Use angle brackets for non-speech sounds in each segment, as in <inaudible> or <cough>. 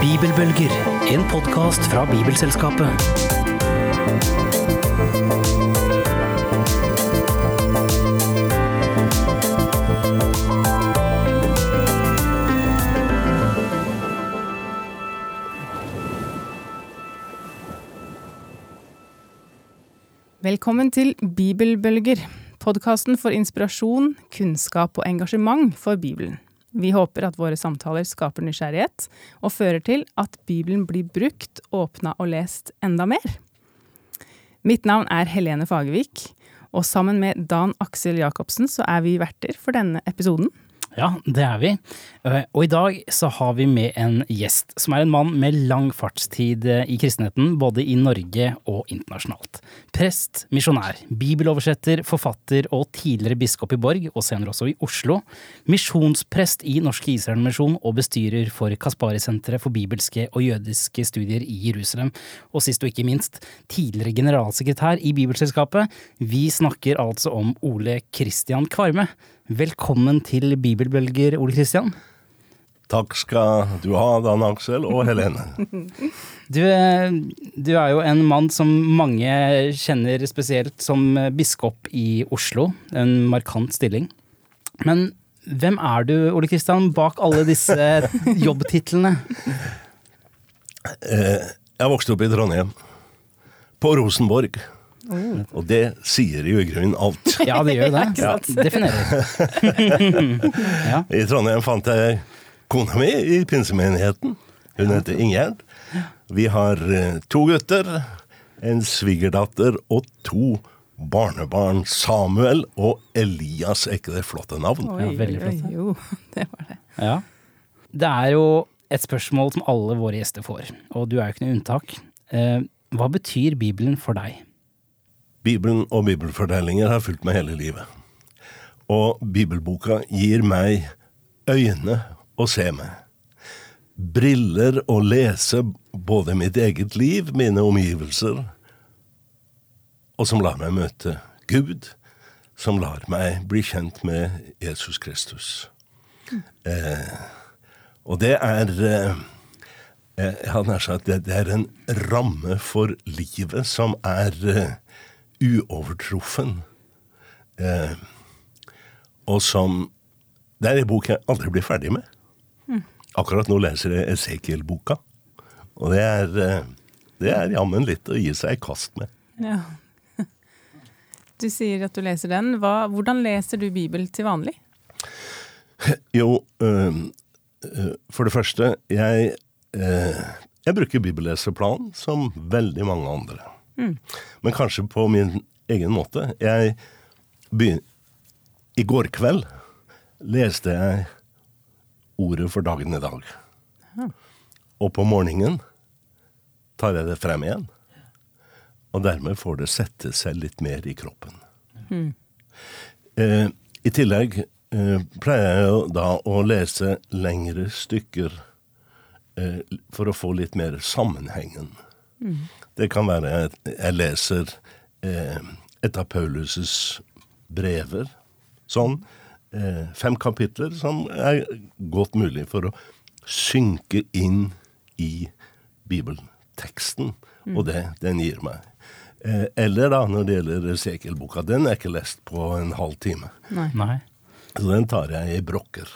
Bibelbølger, en podkast fra Bibelselskapet. Velkommen til Bibelbølger, podkasten for inspirasjon, kunnskap og engasjement for Bibelen. Vi håper at våre samtaler skaper nysgjerrighet, og fører til at Bibelen blir brukt, åpna og lest enda mer. Mitt navn er Helene Fagervik, og sammen med Dan Aksel Jacobsen så er vi verter for denne episoden. Ja, det er vi. Eh, og i dag så har vi med en gjest, som er en mann med lang fartstid eh, i kristenheten, både i Norge og internasjonalt. Prest, misjonær, bibeloversetter, forfatter og tidligere biskop i Borg, og senere også i Oslo. Misjonsprest i Norske Israelmisjon og bestyrer for Kaspari-senteret for bibelske og jødiske studier i Jerusalem. Og sist og ikke minst, tidligere generalsekretær i Bibelselskapet. Vi snakker altså om Ole Kristian Kvarme. Velkommen til Bibelbølger, Ole Kristian. Takk skal du ha, Dan Aksel og Helene. Du, du, er jo en mann som mange kjenner spesielt som biskop i Oslo. En markant stilling. Men hvem er du, Ole Kristian, bak alle disse <laughs> jobbtitlene? Eh, jeg vokste opp i Trondheim. På Rosenborg. Oh. Og det sier jo i grunnen alt. Ja, det gjør det. <laughs> Ja. Definerer. <laughs> ja. I Trondheim fant jeg kona mi i pinsemenigheten. Hun heter Ingjerd. Vi har eh, to gutter, en svigerdatter og to barnebarn. Samuel og Elias. Er ikke det flotte navn? Oi, ja, veldig flotte. Jo, <laughs> det var det. Ja. Det er jo et spørsmål som alle våre gjester får, og du er jo ikke noe unntak. Eh, hva betyr Bibelen for deg? Bibelen og bibelfortellinger har fulgt meg hele livet. Og bibelboka gir meg øyne å se med. Briller å lese både mitt eget liv, mine omgivelser, og som lar meg møte Gud, som lar meg bli kjent med Jesus Kristus. Eh, og det er eh, Jeg hadde nær sagt det, det er en ramme for livet som er eh, uovertruffen. Eh, og som Det er en bok jeg aldri blir ferdig med. Akkurat nå leser jeg Esekiel-boka. Og det er, eh, det er jammen litt å gi seg i kast med. Ja. <laughs> Du sier at du leser den. Hva, hvordan leser du Bibel til vanlig? <laughs> Jo, øh, for det første Jeg, øh, jeg bruker bibelleseplan som veldig mange andre. Mm. Men kanskje på min egen måte. Jeg begyn... I går kveld leste jeg ordet for dagen i dag. Ja. Og på morgenen tar jeg det frem igjen. Og dermed får det sette seg litt mer i kroppen. Mm. Eh, I tillegg eh, pleier jeg da å lese lengre stykker eh, for å få litt mer sammenhengen. Mm. Det kan være at jeg leser eh, et av Paulus' brever. Sånn. Eh, fem kapitler som er godt mulig for å synke inn i bibelteksten. Mm. Og det den gir meg. Eh, eller da, når det gjelder sekelboka, Den er ikke lest på en halv time. Nei. Nei. Så den tar jeg i brokker.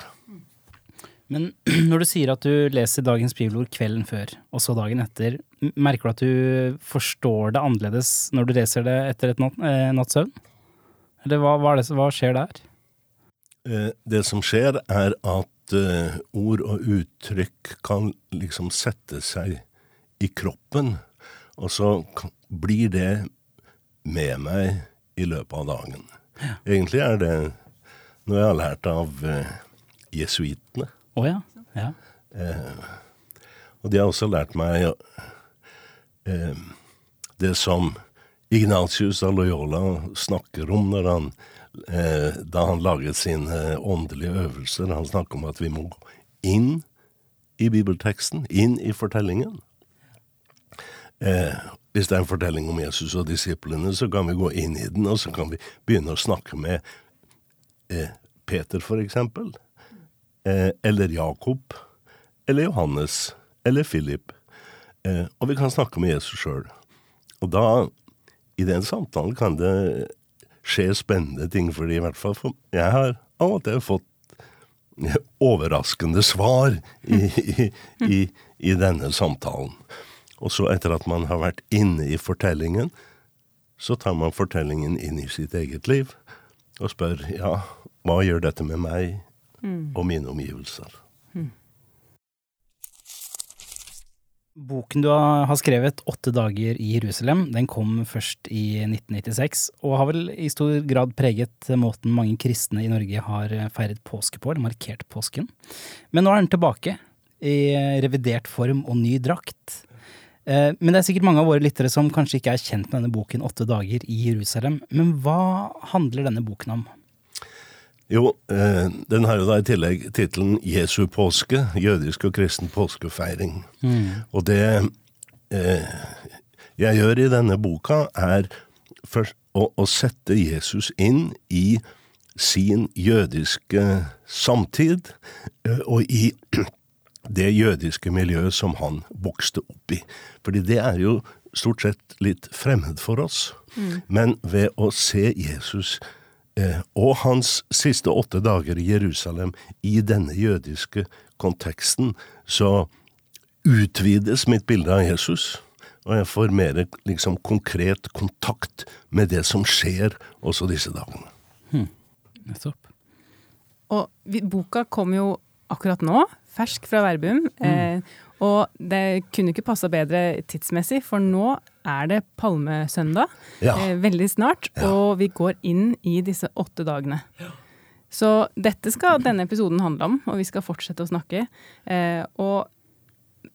Men <clears throat> når du sier at du leser dagens bibelord kvelden før, og så dagen etter, merker du at du forstår det annerledes når du leser det etter et natt, eh, natts søvn? Eller hva, hva, det, hva, skjer der? Eh, det som skjer, er at eh, ord og uttrykk kan liksom sette seg i kroppen, og så blir det med meg i løpet av dagen. Ja. Egentlig er det noe jeg har lært av eh, jesuitene. Oh, ja. ja. Eh, og de har også lært meg eh, det som Ignatius av Loyola snakker om når han, da han laget sine åndelige øvelser. Han snakker om at vi må gå inn i bibelteksten, inn i fortellingen. Eh, hvis det er en fortelling om Jesus og disiplene, så kan vi gå inn i den, og så kan vi begynne å snakke med eh, Peter, for eksempel. Eh, eller Jakob. Eller Johannes. Eller Philip. Eh, og vi kan snakke med Jesus sjøl. Og da, i den samtalen, kan det skje spennende ting, fordi i hvert fall for jeg har av og til fått overraskende svar i, i, i, i denne samtalen. Og så etter at man har vært inne i fortellingen, så tar man fortellingen inn i sitt eget liv og spør ja, hva gjør dette med meg og mine omgivelser? Boken du har skrevet, 'Åtte dager i Jerusalem', den kom først i 1996, og har vel i stor grad preget måten mange kristne i Norge har feiret påske på, eller markert påsken. Men nå er den tilbake, i revidert form og ny drakt. Eh, men det er sikkert mange av våre lyttere som kanskje ikke er kjent med denne boken 'Åtte dager i Jerusalem'. Men hva handler denne boken om? Jo, eh, den har jo da i tillegg tittelen 'Jesu påske', jødisk og kristen påskefeiring. Mm. Og det eh, jeg gjør i denne boka, er først å, å, sette Jesus inn i sin jødiske samtid, eh, og i <clears throat> det jødiske miljøet som han vokste opp i. Fordi det er jo stort sett litt fremmed for oss. Mm. Men ved å se Jesus og hans siste åtte dager i Jerusalem i denne jødiske konteksten, så utvides mitt bilde av Jesus. Og jeg får mer liksom, konkret kontakt med det som skjer også disse dagene. Hmm. Nettopp. Og vi, boka kom jo akkurat nå, fersk fra Verbum. Mm. Eh, og det kunne ikke passa bedre tidsmessig, for nå er det palmesøndag ja. eh, veldig snart. Ja. Og vi går inn i disse åtte dagene. Ja. Så dette skal denne episoden handle om, og vi skal fortsette å snakke. Eh, og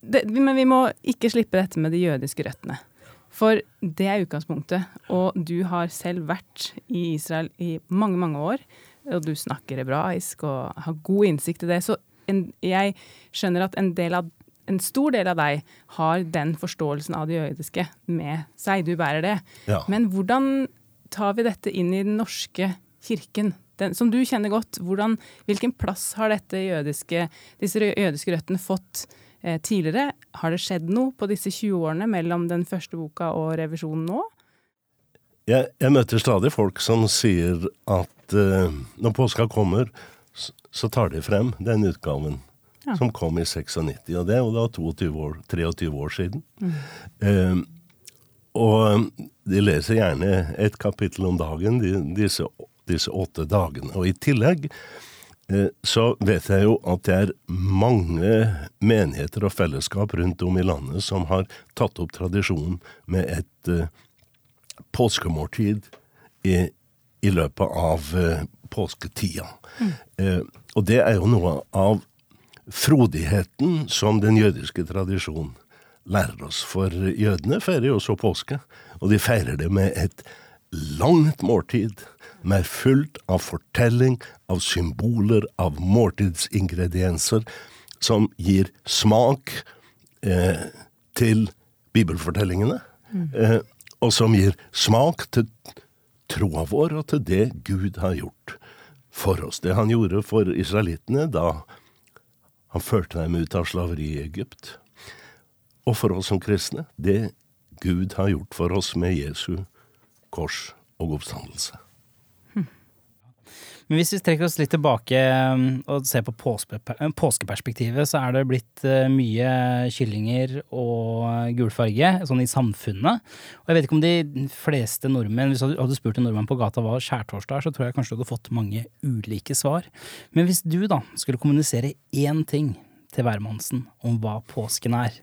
det, men vi må ikke slippe dette med de jødiske røttene. For det er utgangspunktet. Og du har selv vært i Israel i mange, mange år. Og du snakker hebraisk og har god innsikt i det. Så en, jeg skjønner at en, del av, en, stor del av deg har den forståelsen av det jødiske med seg. Du bærer det. Ja. Men hvordan tar vi dette inn i den norske kirken? Den, som du kjenner godt, hvordan, hvilken plass har jødiske, disse jødiske røttene fått eh, tidligere? Har det skjedd noe på disse 20 årene mellom den første boka og revisjonen nå? Jeg, jeg møter stadig folk som sier at eh, når påska kommer, så tar de frem den utgaven ja. som kom i 96. Og det er jo da 22 år, 23 år siden. Mm. Eh, og de leser gjerne et kapittel om dagen de, disse, disse, åtte dagene. Og i tillegg eh, så vet jeg jo at det er mange menigheter og fellesskap rundt om i landet som har tatt opp tradisjonen med et eh, påskemåltid i, i løpet av eh, påsketida. Mm. Eh, og det er jo noe av frodigheten som den jødiske tradisjonen lærer oss. For jødene feirer jo også påske, og de feirer det med et langt måltid. Med fullt av fortelling, av symboler, av måltidsingredienser som gir smak eh, til bibelfortellingene. Mm. Eh, og som gir smak til troa vår og til det Gud har gjort for oss. Det han gjorde for israelittene da han førte dem ut av slaveri i Egypt. Og for oss som kristne, det Gud har gjort for oss med Jesu kors og oppstandelse. Men hvis vi trekker oss litt tilbake um, og ser på påskeperspektivet, så er det blitt uh, mye kyllinger og gulfarge sånn i samfunnet. Og jeg vet ikke om de fleste nordmenn, hvis du hadde spurt en nordmann på gata hva skjærtorsdag er, så tror jeg kanskje du hadde fått mange ulike svar. Men hvis du da skulle kommunisere én ting til hvermannsen om hva påsken er,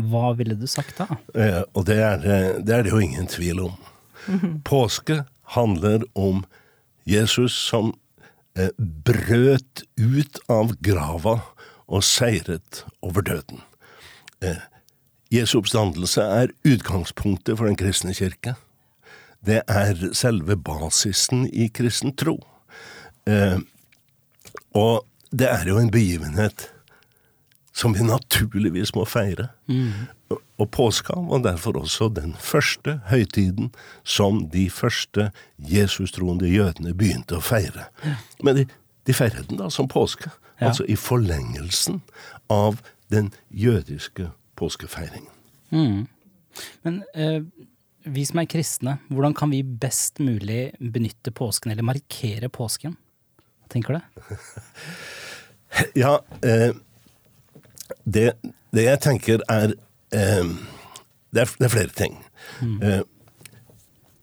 hva ville du sagt da? Eh, og det er, det er det jo ingen tvil om. <laughs> Påske handler om Jesus som Eh, brøt ut av grava og seiret over døden. Eh, Jesu oppstandelse er utgangspunktet for den kristne kirke. Det er selve basisen i kristen tro. Eh, og det er jo en begivenhet som vi naturligvis må feire. Mm. Og påska var derfor også den første høytiden som de første Jesus-troende jødene begynte å feire. Men de de feiret den da som påske. Ja. Altså i forlengelsen av den jødiske påskefeiringen. Mm. Men eh, vi som er kristne, hvordan kan vi best mulig benytte påsken, eller markere påsken? Hva tenker du? <laughs> Ja, eh, det, det jeg tenker er eh, det, er det er flere ting. Eh,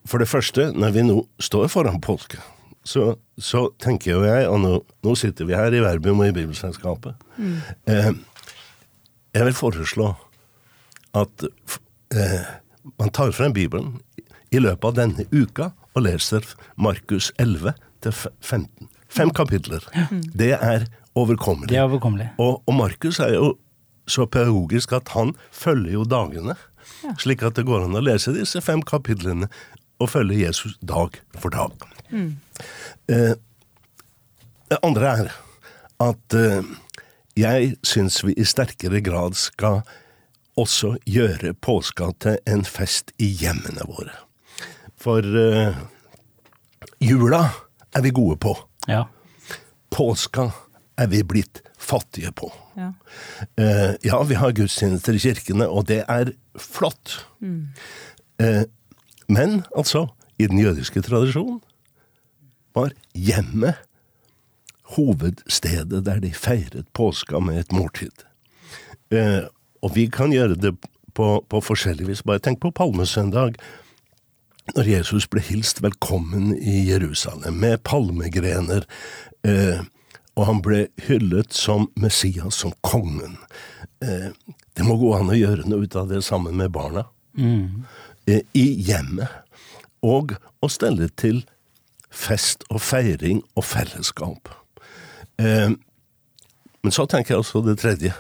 for det første, når vi nå står foran påske, så, så tenker jo jeg, og nå, nå sitter vi her i Verbium og i Bibelselskapet eh, Jeg vil foreslå at eh, man tar frem Bibelen i løpet av denne uka og leser Markus 11 til 15. Fem kapitler. Det er overkommelig. Det er overkommelig. Og, og Markus er jo så pedagogisk at han følger jo dagene. Slik at det går an å lese disse fem kapitlene og følge Jesus dag for dag. Eh, det andre er at eh, jeg syns vi i sterkere grad skal også gjøre påska til en fest i hjemmene våre. For eh, jula er vi gode på. Ja. Påska er vi blitt fattige på. Ja. Eh, ja, vi har gudstjenester i kirkene, og det er flott. Eh, men altså, i den jødiske tradisjonen var hjemmet hovedstedet der de feiret påska med et måltid. Eh, og vi kan gjøre det på, på forskjellig vis. Bare tenk på palmesøndag, når Jesus ble hilst velkommen i Jerusalem med palmegrener. Eh, og han ble hyllet som Messias, som kongen. Eh, det må gå an å gjøre noe ut av det sammen med barna. Eh, I hjemmet. Og å stelle til fest og feiring og fellesskap. Eh, men så tenker jeg også det tredje.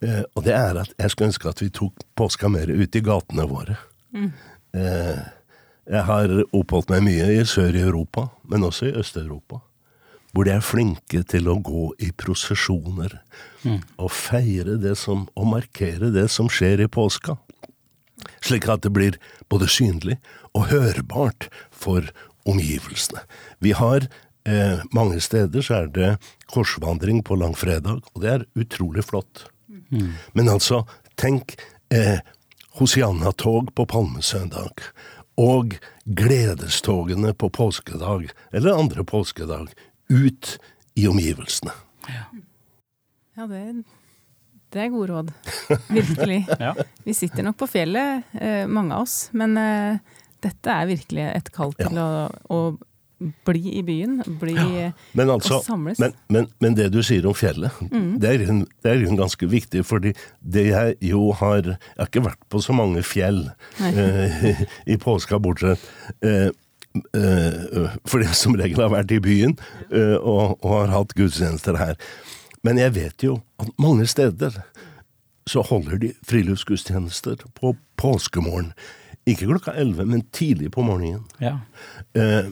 Eh, og det er at jeg skulle ønske at vi tok påska mer ut i gatene våre. Eh, jeg har oppholdt meg mye i Sør-Europa, men også i Øst-Europa. Hvor de er flinke til å gå i prosesjoner og feire det som, og markere det som skjer i påska. Slik at det blir både synlig og hørbart for omgivelsene. Vi har eh, mange steder så er det korsvandring på langfredag, og det er utrolig flott. Men altså, tenk eh, Hosianna-tog på palmesøndag. Og gledestogene på påskedag, eller andre påskedag, ut i omgivelsene. Ja, det, det er gode råd. Virkelig. <laughs> Ja. Vi sitter nok på fjellet, eh, mange av oss, men eh, dette er virkelig et kall til å, å bli i byen. Bli Men altså, Og samles. men, men, men det du sier om fjellet, det, er, en- det er jo ganske viktig, fordi det jeg jo har Jeg har ikke vært på så mange fjell eh, <laughs> i påska, bortsett eh, eh, fordi jeg som regel har vært i byen eh, og, og har hatt gudstjenester her. Men jeg vet jo at mange steder så holder de friluftsgudstjenester på påskemorgen. Ikke klokka elleve, men tidlig på morgenen. Ja. Eh,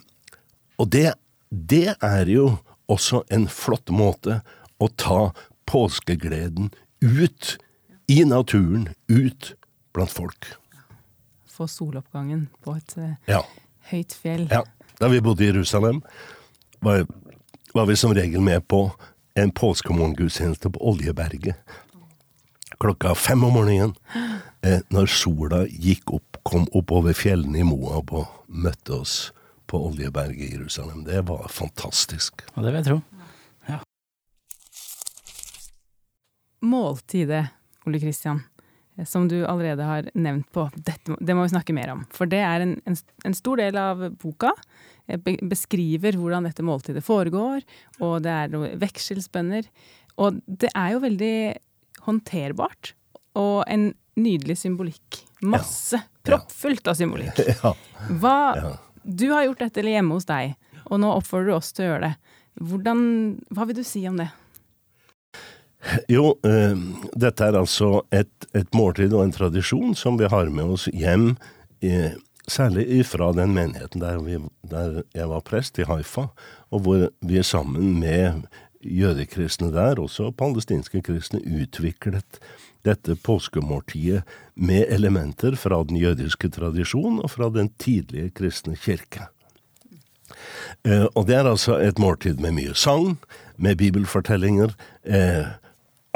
og det, det er jo også en flott måte å ta påskegleden ut i naturen, ut blant folk. få soloppgangen på et eh, Ja. Høyt fjell. ja. Da vi bodde i Jerusalem, var, var vi som regel med på en påskemorgengudstjeneste på Oljeberget. Klokka fem om morgenen, eh, når sola gikk opp, kom oppover fjellene i Moab og møtte oss på Oljeberget i Jerusalem. Det var fantastisk. Og det vil jeg tro. Måltidet, Ole Kristian, som du allerede har nevnt på, dette, det må vi snakke mer om. For det er en, en, en stor del av boka. eh, Be, beskriver hvordan dette måltidet foregår, og det er noe vekselsbønner. Og det er jo veldig håndterbart, og en nydelig symbolikk. Masse. Proppfullt av symbolikk. <laughs> Ja. Hva, Ja. Du har gjort dette hjemme hos deg, og nå oppfordrer du oss til å gjøre det. Hvordan, hva vil du si om det? Jo, eh, dette er altså et, et måltid og en tradisjon som vi har med oss hjem, eh, særlig fra den menigheten der, vi, der jeg var prest, i Haifa, og hvor vi sammen med jødekristne der, også palestinske kristne, utviklet dette påskemåltidet med elementer fra den jødiske tradisjon og fra den tidlige kristne kirke. Eh, og det er altså et måltid med mye sang, med bibelfortellinger. Eh,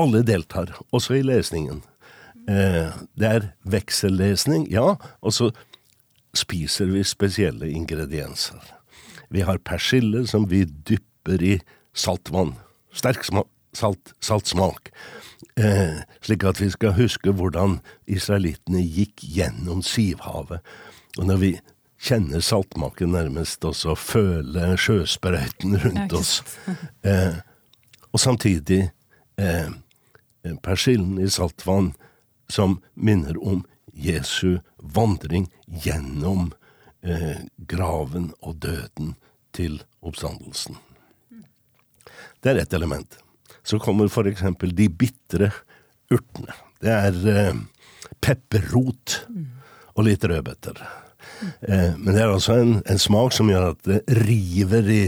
alle deltar, også i lesningen. Eh, det er veksellesning, ja, og så spiser vi spesielle ingredienser. Vi har persille som vi dypper i saltvann. Sterk salt, saltsmak. Eh, slik at vi skal huske hvordan israelittene gikk gjennom Sivhavet. Og når vi kjenner saltmaken nærmest, og så føler sjøsprøyten rundt oss. <laughs> Eh, og samtidig eh, persillen i saltvann som minner om Jesu vandring gjennom eh, graven og døden til oppstandelsen. Det er ett element. Så kommer for eksempel de bitre urtene. Det er eh, pepperrot og litt rødbeter. Eh, men det er altså en, en, smak som gjør at det river i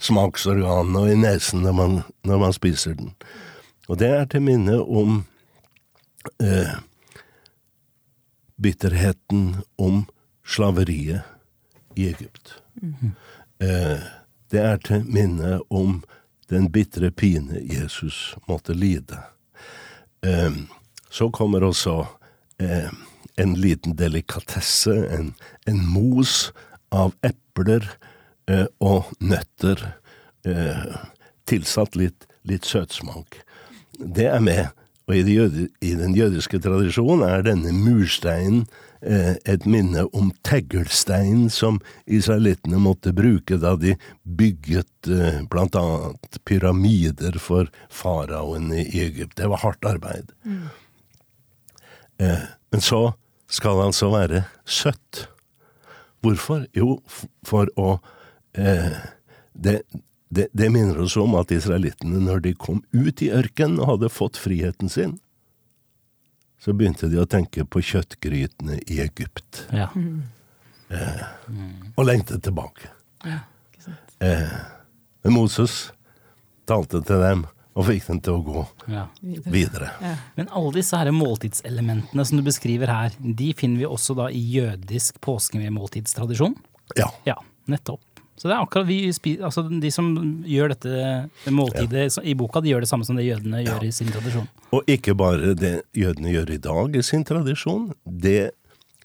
smaksorganene og i nesen når man, når man spiser den. Og det er til minne om eh, bitterheten om slaveriet i Egypt. Mm -hmm. eh, det er til minne om den bitre pine Jesus måtte lide. Eh, så kommer også eh, en liten delikatesse, en, en mos av epler eh, og nøtter, eh, tilsatt litt, litt søtsmak. Det er med. Og i, jøde, i den jødiske tradisjonen er denne mursteinen eh, et minne om teglsteinen som israelittene måtte bruke da de bygget eh, blant annet pyramider for faraoen i Egypt. Det var hardt arbeid. Mm. Eh, men så skal det altså være søtt. Hvorfor? Jo, for å eh, det, det, det, minner oss om at israelittene, når de kom ut i ørkenen og hadde fått friheten sin, så begynte de å tenke på kjøttgrytene i Egypt. Ja. Mm. Eh, og lengtet tilbake. Ja, eh, men Moses talte til dem og fikk dem til å gå ja. videre. Ja. Men alle disse her måltidselementene som du beskriver her, de finner vi også da i jødisk påskemåltidstradisjon? Ja. ja. Nettopp. Så det er akkurat vi altså De som gjør dette måltidet ja. i boka, de gjør det samme som det jødene gjør i sin tradisjon. Og ikke bare det jødene gjør i dag i sin tradisjon. Det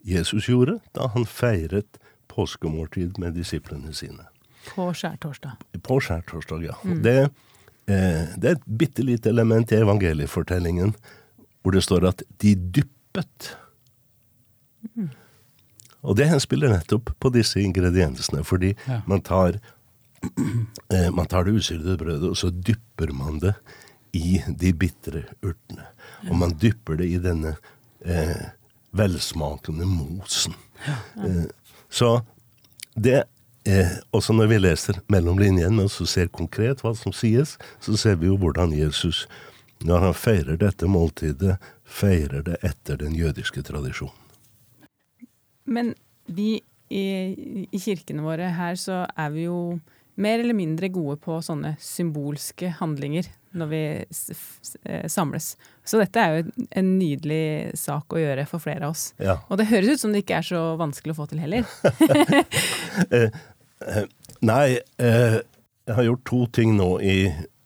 Jesus gjorde da han feiret påskemåltid med disiplene sine. På skjærtorsdag. På skjærtorsdag, ja. Mm. Det, eh, det, er et bitte lite element i evangeliefortellingen hvor det står at de dyppet. Mm. Og det spiller nettopp på disse ingrediensene, fordi ja. man, tar, <clears throat> eh, man tar det usyrede brødet, og så dypper man det i de bitre urtene. Ja. Og man dypper det i denne eh, velsmakende mosen. Ja. Eh, så det eh, Også når vi leser mellom linjene og så ser konkret hva som sies, så ser vi jo hvordan Jesus, når han feirer dette måltidet, feirer det etter den jødiske tradisjonen. Men vi i, i, kirkene våre her så er vi jo mer eller mindre gode på sånne symbolske handlinger når vi eh, samles. Så dette er jo en nydelig sak å gjøre for flere av oss. Ja. Og det høres ut som det ikke er så vanskelig å få til heller. <laughs> Eh, eh, nei, eh, jeg har gjort to ting nå i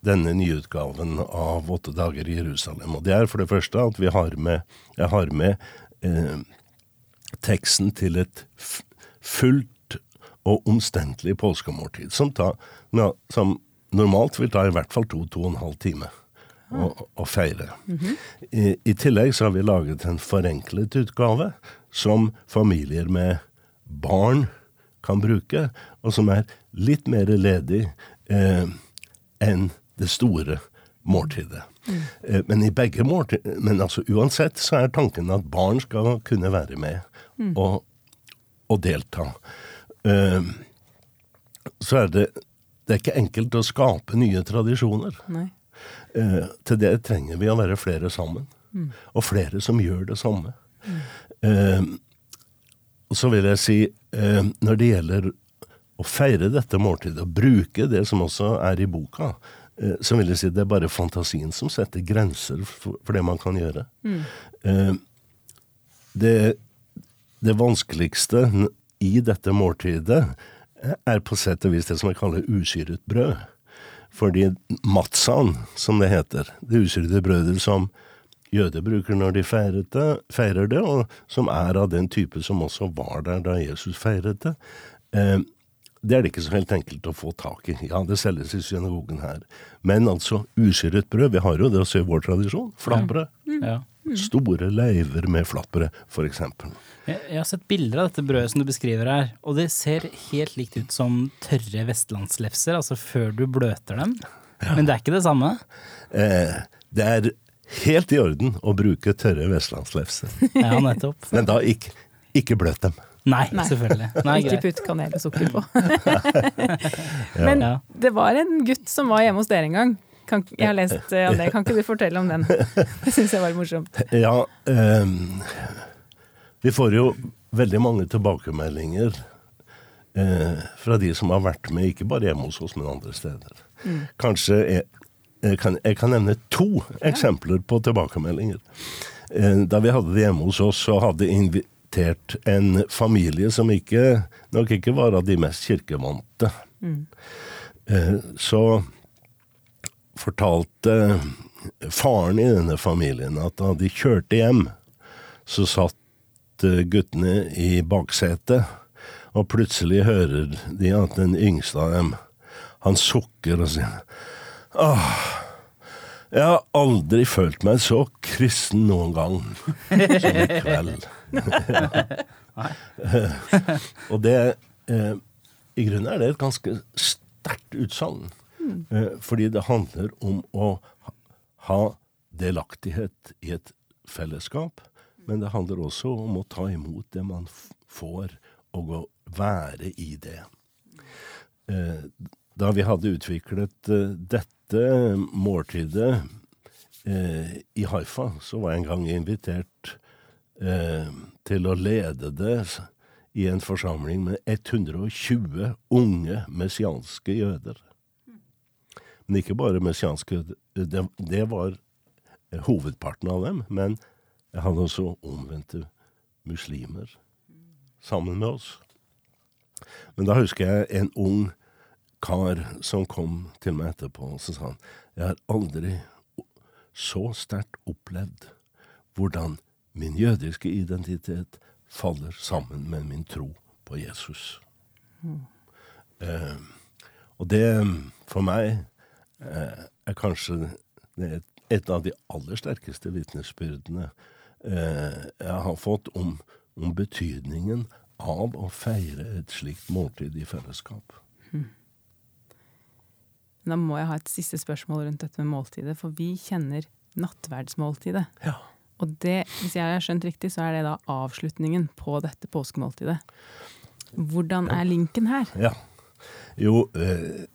denne nyutgaven av Åtte dager i Jerusalem. Og det er for det første at vi har med, jeg har med eh, teksten til et fullt og omstendelig påskemåltid, som, ta, ja, som, normalt vil ta i hvert fall to-to og en halv time å feire. Mm -hmm. I, I, tillegg så har vi laget en forenklet utgave som familier med barn kan bruke, og som er litt mer ledig eh, enn det store måltidet. Eh, men i begge måltid, men altså uansett så er tanken at barn skal kunne være med mm. og, og, delta. Uh, så er det det er ikke enkelt å skape nye tradisjoner. Uh, til det trenger vi å være flere sammen. Mm. Og flere som gjør det samme. Mm. Uh, så vil jeg si, når det gjelder å feire dette måltidet, og bruke det som også er i boka, så vil jeg si det er bare fantasien som setter grenser for, for det man kan gjøre. Mm. Det det vanskeligste i dette måltidet er på sett og vis det som jeg kaller usyret brød. Fordi matsan, som det heter, det usyrede brødet som jøder bruker når de feirer det, feirer det, og som er av den type som også var der da Jesus feiret det, eh, det er det ikke så helt enkelt å få tak i. Ja, det selges i synagogen her. Men altså, usyret brød, vi har jo det også i vår tradisjon. Flatbrød. Ja. Store leiver med flatbrød, eksempel. Jeg, jeg har sett bilder av dette brødet som du beskriver her, og det ser helt likt ut som tørre vestlandslefser, altså før du bløter dem. Men det er ikke det samme? Eh, det er helt i orden å bruke tørre vestlandslefser. Ja, nettopp. Men da ikke, ikke bløt dem. Nei, Nei. selvfølgelig. Nei, Ikke putt kanel og sukker på. <laughs> Men Ja. det var en gutt som var hjemme hos dere en gang. Kan, jeg har lest eh, om det. Kan ikke du fortelle om den? <laughs> Det syns jeg var morsomt. Ja, um, vi får jo veldig mange tilbakemeldinger eh, fra de som har vært med, ikke bare hjemme hos oss, men andre steder. Kanskje jeg, jeg, kan, jeg kan nevne to eksempler på tilbakemeldinger. Eh, da vi hadde det hjemme hos oss, så hadde invitert en familie som ikke, nok ikke var av de mest kirkevante. Mm. så fortalte faren i denne familien at da de kjørte hjem, så satt eh, guttene i baksetet, og plutselig hører de at den yngste av dem, han sukker og sier Åh, jeg har aldri følt meg så kristen noen gang som i kveld. <laughs> <laughs> og det eh, I grunnen er det et ganske sterkt utsagn. Eh, fordi det handler om å ha- delaktighet i et fellesskap. Men det handler også om å ta imot det man får, og å være i det. Eh, da vi hadde utviklet eh, dette måltidet eh, i Haifa, så var jeg en gang invitert eh, til å lede det i en forsamling med 120 unge messianske jøder. Men ikke bare messianske. Det, det var hovedparten av dem. Men jeg hadde også omvendte muslimer sammen med oss. Men da husker jeg en ung kar som kom til meg etterpå, og så sa han jeg har aldri så sterkt opplevd hvordan min jødiske identitet faller sammen med min tro på Jesus. Eh, og det, for meg, eh, er kanskje et, et av de aller sterkeste vitnesbyrdene eh, jeg har fått om, om betydningen av å feire et slikt måltid i fellesskap. Da må jeg ha et siste spørsmål rundt dette med måltidet, for vi kjenner nattverdsmåltidet. Ja. Og det, hvis jeg har skjønt riktig, så er det da avslutningen på dette påskemåltidet. Hvordan er linken her? Ja. Jo, eh,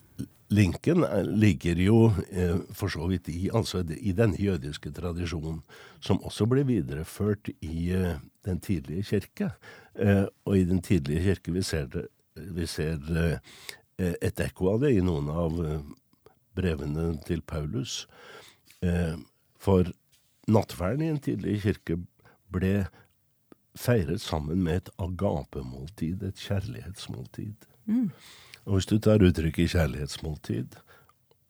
linken er, ligger jo eh, for så vidt i, altså i denne jødiske tradisjonen, som også ble videreført i eh, den tidlige kirke. Eh, og i den tidlige kirke vi ser, vi ser eh, et ekko av det i noen av eh, brevene til Paulus. Eh, for nattverden i en tidlig kirke ble feiret sammen med et agapemåltid, et kjærlighetsmåltid. Og hvis du tar uttrykket kjærlighetsmåltid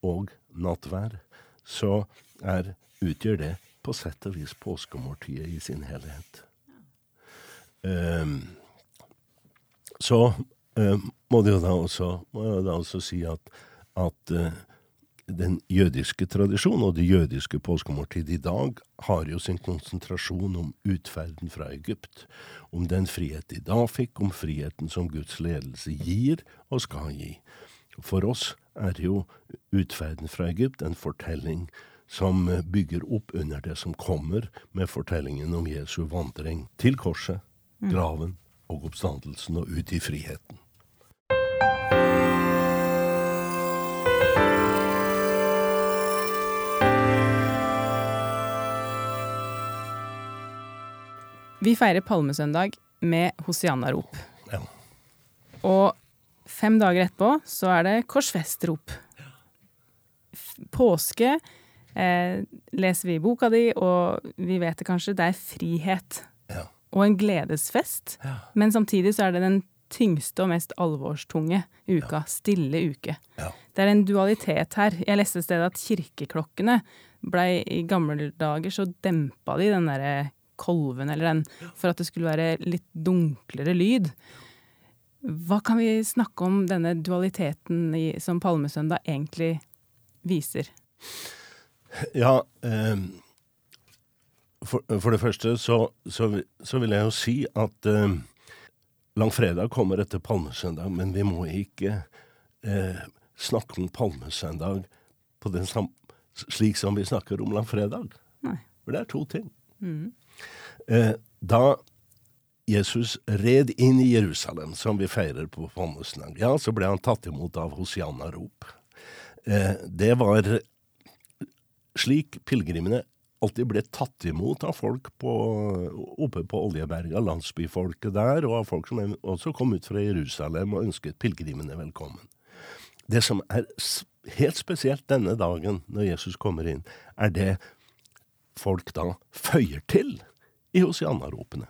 og nattvær, så er, utgjør det på sett og vis påskemåltidet i sin helhet. Um, så um, må det jo da også, må jeg da også si at, at eh, den jødiske tradisjonen og det jødiske påskemåltidet i dag har jo sin konsentrasjon om utferden fra Egypt, om den frihet de da fikk, om friheten som Guds ledelse gir og skal gi. For oss er jo utferden fra Egypt en fortelling som bygger opp under det som kommer med fortellingen om Jesu vandring til korset, graven og oppstandelsen og ut i friheten. Vi feirer palmesøndag med Hosianna-rop. Ja. Og fem dager etterpå så er det korsfestrop. Påske eh, leser vi i boka di, og vi vet det kanskje, det er frihet Ja. og en gledesfest. Ja. Men samtidig så er det den tyngste og mest alvorstunge uka. Stille uke. Ja. Det er en dualitet her. Jeg leste et sted at kirkeklokkene blei I gamle dager så dempa de den derre kolven, eller den, for at det skulle være litt dunklere lyd. Hva kan vi snakke om denne dualiteten i, som Palmesøndag egentlig viser? Ja, eh, for, for, det første så, så, så, vil jeg jo si at eh, langfredag kommer etter palmesøndag, men vi må ikke eh, snakke om palmesøndag på den sam slik som vi snakker om langfredag. Nei. For det er to ting. Mm. Eh, da Jesus red inn i Jerusalem, som vi feirer på palmesøndag, ja, så ble han tatt imot av Hosianna-rop. Eh, det var slik pilegrimene alltid ble tatt imot av folk på, oppe på Oljeberga, landsbyfolket der, og av folk som også kom ut fra Jerusalem og ønsket pilegrimene velkommen. Det som er helt spesielt denne dagen, når Jesus kommer inn, er det folk da føyer til i Hosianna-ropene.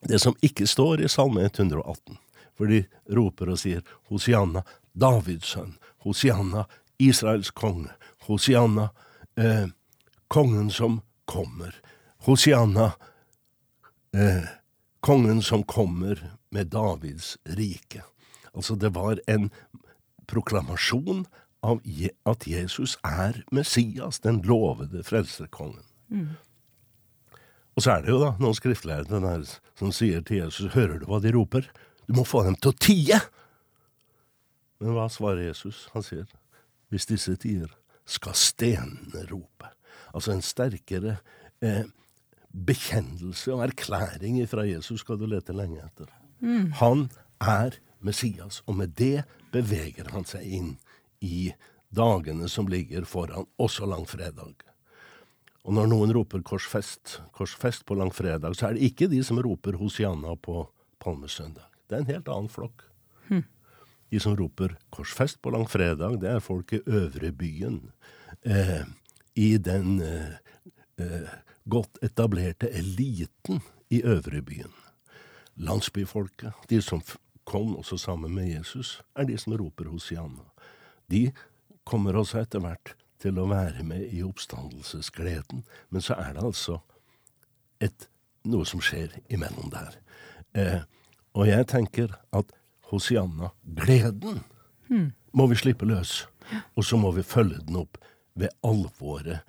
Det som ikke står i Salme 118, for de roper og sier Hosianna, Davids sønn, Hosianna, Israels konge, Hosianna, eh, kongen som kommer. Hosianna, eh, kongen som kommer med Davids rike. Altså, det var en proklamasjon av at Jesus er Messias, den lovede frelserkongen. Mm. Og så er det jo da noen skriftlærere der som sier til Jesus, hører du hva de roper? Du må få dem til å tie! Men hva svarer Jesus? Han sier, hvis disse tier, skal stenene rope altså en sterkere eh, bekjennelse og erklæring fra Jesus skal du lete lenge etter. Mm. Han er Messias, og med det beveger han seg inn i dagene som ligger foran, også langfredag. Og når noen roper korsfest, korsfest på langfredag, så er det ikke de som roper Hosianna på palmesøndag. Det er en helt annen flokk. Hm. De som roper korsfest på langfredag, det er folk i Øvrebyen. Eh, i den eh, eh, godt etablerte eliten i Øvrebyen. Landsbyfolket, de som kom også sammen med Jesus, er de som roper Hosianna. De kommer også etter hvert til å være med i oppstandelsesgleden, men så er det altså et, noe som skjer imellom der. Eh, og jeg tenker at Hosianna, gleden, mm. må vi slippe løs. Og så må vi følge den opp ved alvoret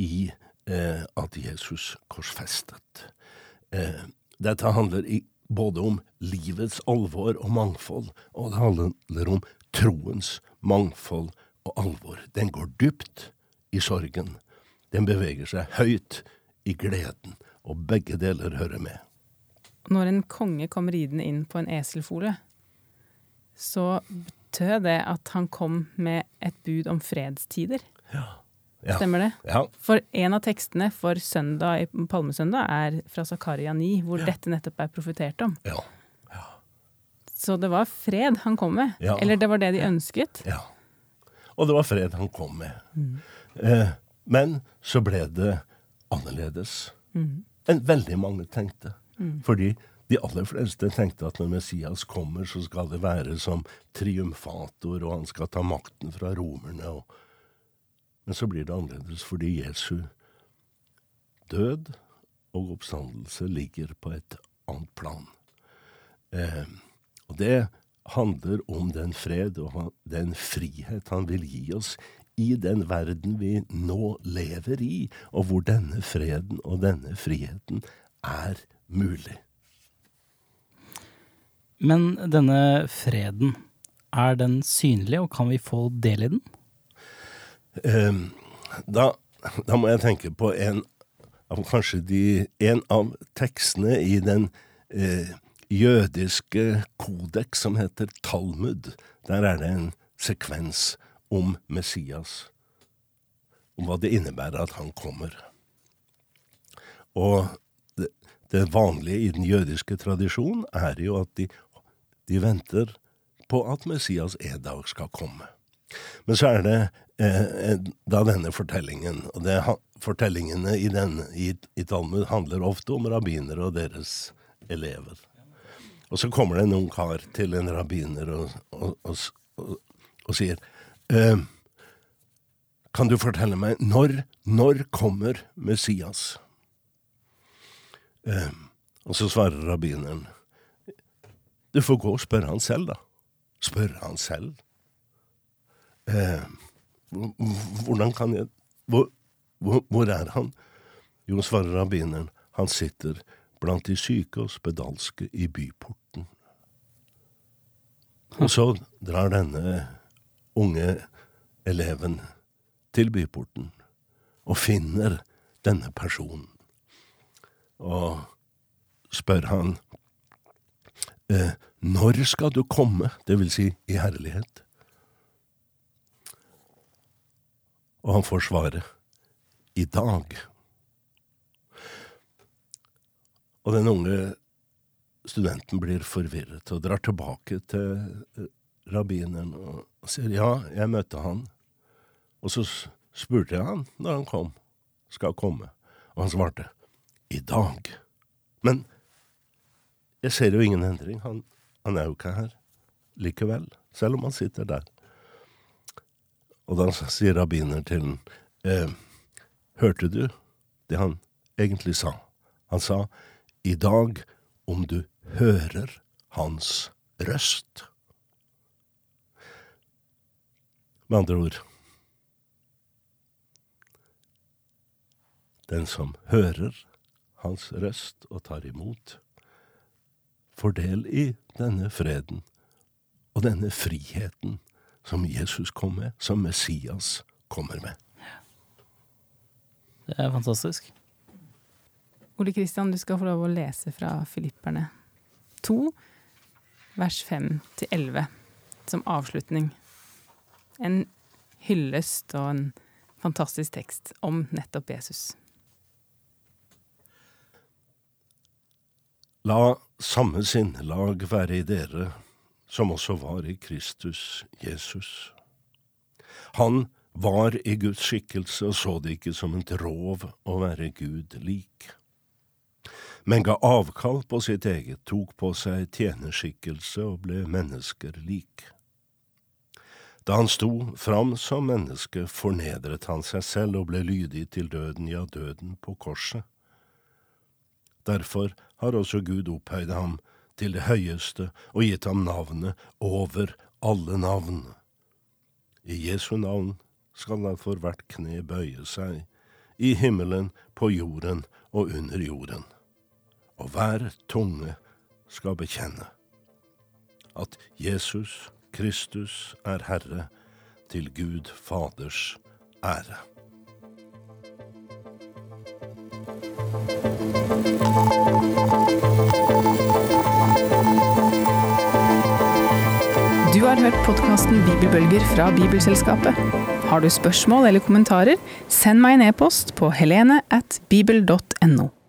i eh, at Jesus korsfestet. Eh, dette handler i, både om livets alvor og mangfold, og det handler om troens mangfold og alvor. Den går dypt i sorgen. Den beveger seg høyt i gleden, og begge deler hører med. Når en konge kom ridende inn på en eselfole, så betød det at han kom med et bud om fredstider. Ja. Ja. Stemmer det? Ja. For en av tekstene for søndag, palmesøndag er fra Zakaria 9, hvor dette nettopp er profetert om. Ja. Så det var fred han kom med? Eller det var det de ønsket? Ja. Og det var fred han kom med. Mm. Eh, men så ble det annerledes mm. enn veldig mange tenkte. Mm. Fordi de aller fleste tenkte at når Messias kommer, så skal det være som triumfator, og han skal ta makten fra romerne. og men så blir det annerledes fordi Jesu død og oppstandelse ligger på et annet plan. Eh, og det handler om den fred og den frihet han vil gi oss i den verden vi nå lever i, og hvor denne freden og denne friheten er mulig. Men denne freden, er den synlig, og kan vi få del i den? Ehm, da, da, må jeg tenke på en av kanskje de, en av tekstene i den eh, jødiske kodeks som heter Talmud. Der er det en sekvens om Messias, om hva det innebærer at han kommer. Og det, det vanlige i den jødiske tradisjonen er jo at de, de venter på at Messias en dag skal komme. Men så er det eh, da denne fortellingen, og det, fortellingene i, den, i, i, Talmud handler ofte om rabbinere og deres elever. Og så kommer det en ung kar til en rabbiner og, og, og, og sier eh, Kan du fortelle meg, når, når kommer Messias? Eh, og så svarer rabbineren Du får gå og spørre han selv, da. Spørre han selv? Eh, hvordan kan jeg hvor, hvor, hvor er han? Jo, svarer rabbineren, han sitter blant de syke og spedalske i byporten. Og så drar denne unge eleven til byporten og finner denne personen. Og spør han eh, når skal du komme, det vil si i herlighet? Og han får svaret i dag. Og den unge studenten blir forvirret og drar tilbake til eh, rabbineren og sier ja, jeg møtte han. Og så spurte jeg han når han kom, skal komme, og han svarte i dag. Men jeg ser jo ingen endring, han, han er jo ikke her likevel, selv om han sitter der. Og da sier rabbineren til ham, eh, hørte du det han egentlig sa? Han sa i dag om du hører hans røst. Med andre ord Den som hører hans røst og tar imot, får del i denne freden og denne friheten som Jesus kom med, som Messias kommer med. Det er fantastisk. Ole Kristian, du skal få lov å lese fra Filipperne 2, vers 5-11, som avslutning. En hyllest og en fantastisk tekst om nettopp Jesus. La samme sinnelag være i dere som også var i Kristus Jesus. Han var i Guds skikkelse og så det ikke som et rov å være Gud lik men ga avkall på sitt eget, tok på seg tjenerskikkelse og ble mennesker lik. Da han sto fram som menneske, fornedret han seg selv og ble lydig til døden, ja, døden på korset. Derfor har også Gud opphøyd ham til det høyeste og gitt ham navnet over alle navn. I Jesu navn skal derfor hvert kne bøye seg, i himmelen, på jorden og under jorden og hver tunge skal bekjenne at Jesus Kristus er Herre, til Gud Faders ære. Du har hørt podkasten Bibelbølger fra Bibelselskapet. Har du spørsmål eller kommentarer, send meg en e-post på helene at bibel.no.